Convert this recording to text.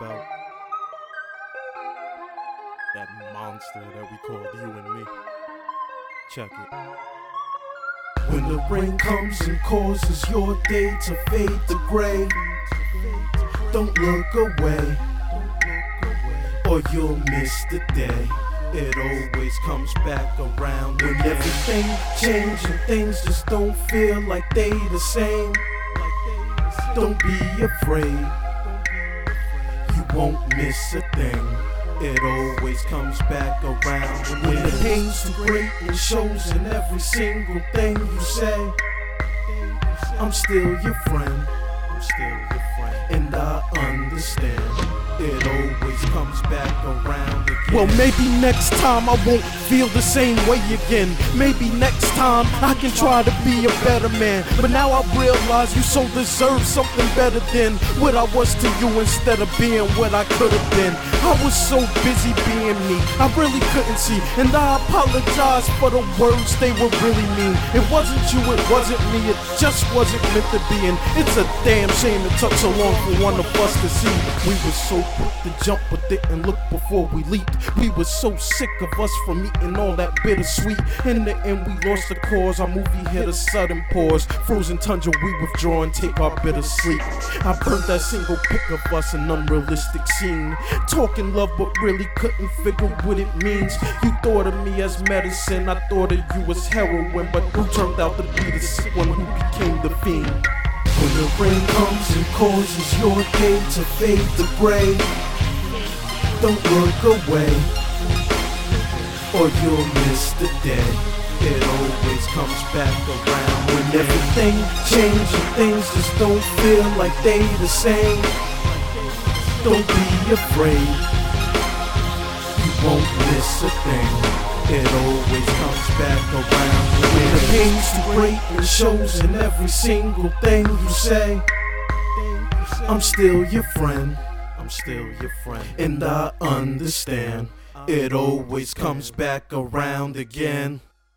about that monster that we called you and me. Check it. When the rain comes and causes your day to fade to gray, don't look away, or you'll miss the day. It always comes back around when everything changes and things just don't feel like they the same. Don't be afraid, won't miss a thing. It always comes back around when the pain's too great and shows in every single thing you say. I'm still your friend, I'm still your friend, and I understand. It always comes back around. Well, maybe next time I won't feel the same way again. Maybe next time I can try to be a better man. But now I realize you so deserve something better than what I was to you instead of being what I could have been. I was so busy being me, I really couldn't see. And I apologize for the words they were really mean. It wasn't you, it wasn't me, it just wasn't meant to be. And it's a damn shame it took so long for one of us to see. We were so quick to jump, but didn't look before we leaped. We were so sick of us from eating all that bittersweet. In the end, we lost the cause. Our movie hit a sudden pause. Frozen tundra, we withdraw and take our bitter sleep. I burnt that single pic of us, an unrealistic scene. Talking love, but really couldn't figure what it means. You thought of me as medicine, I thought of you as heroin, but who turned out to be the sick one who became the fiend? When the rain comes and causes your day to fade to gray, don't look away, or you'll miss the day. It always comes back around when everything changes things just don't feel like they the same. Don't be afraid, you won't miss a thing. It always comes back around when the pain's too great and shows in every single thing you say. I'm still your friend, Still your friend. and I understand. It always comes back around again.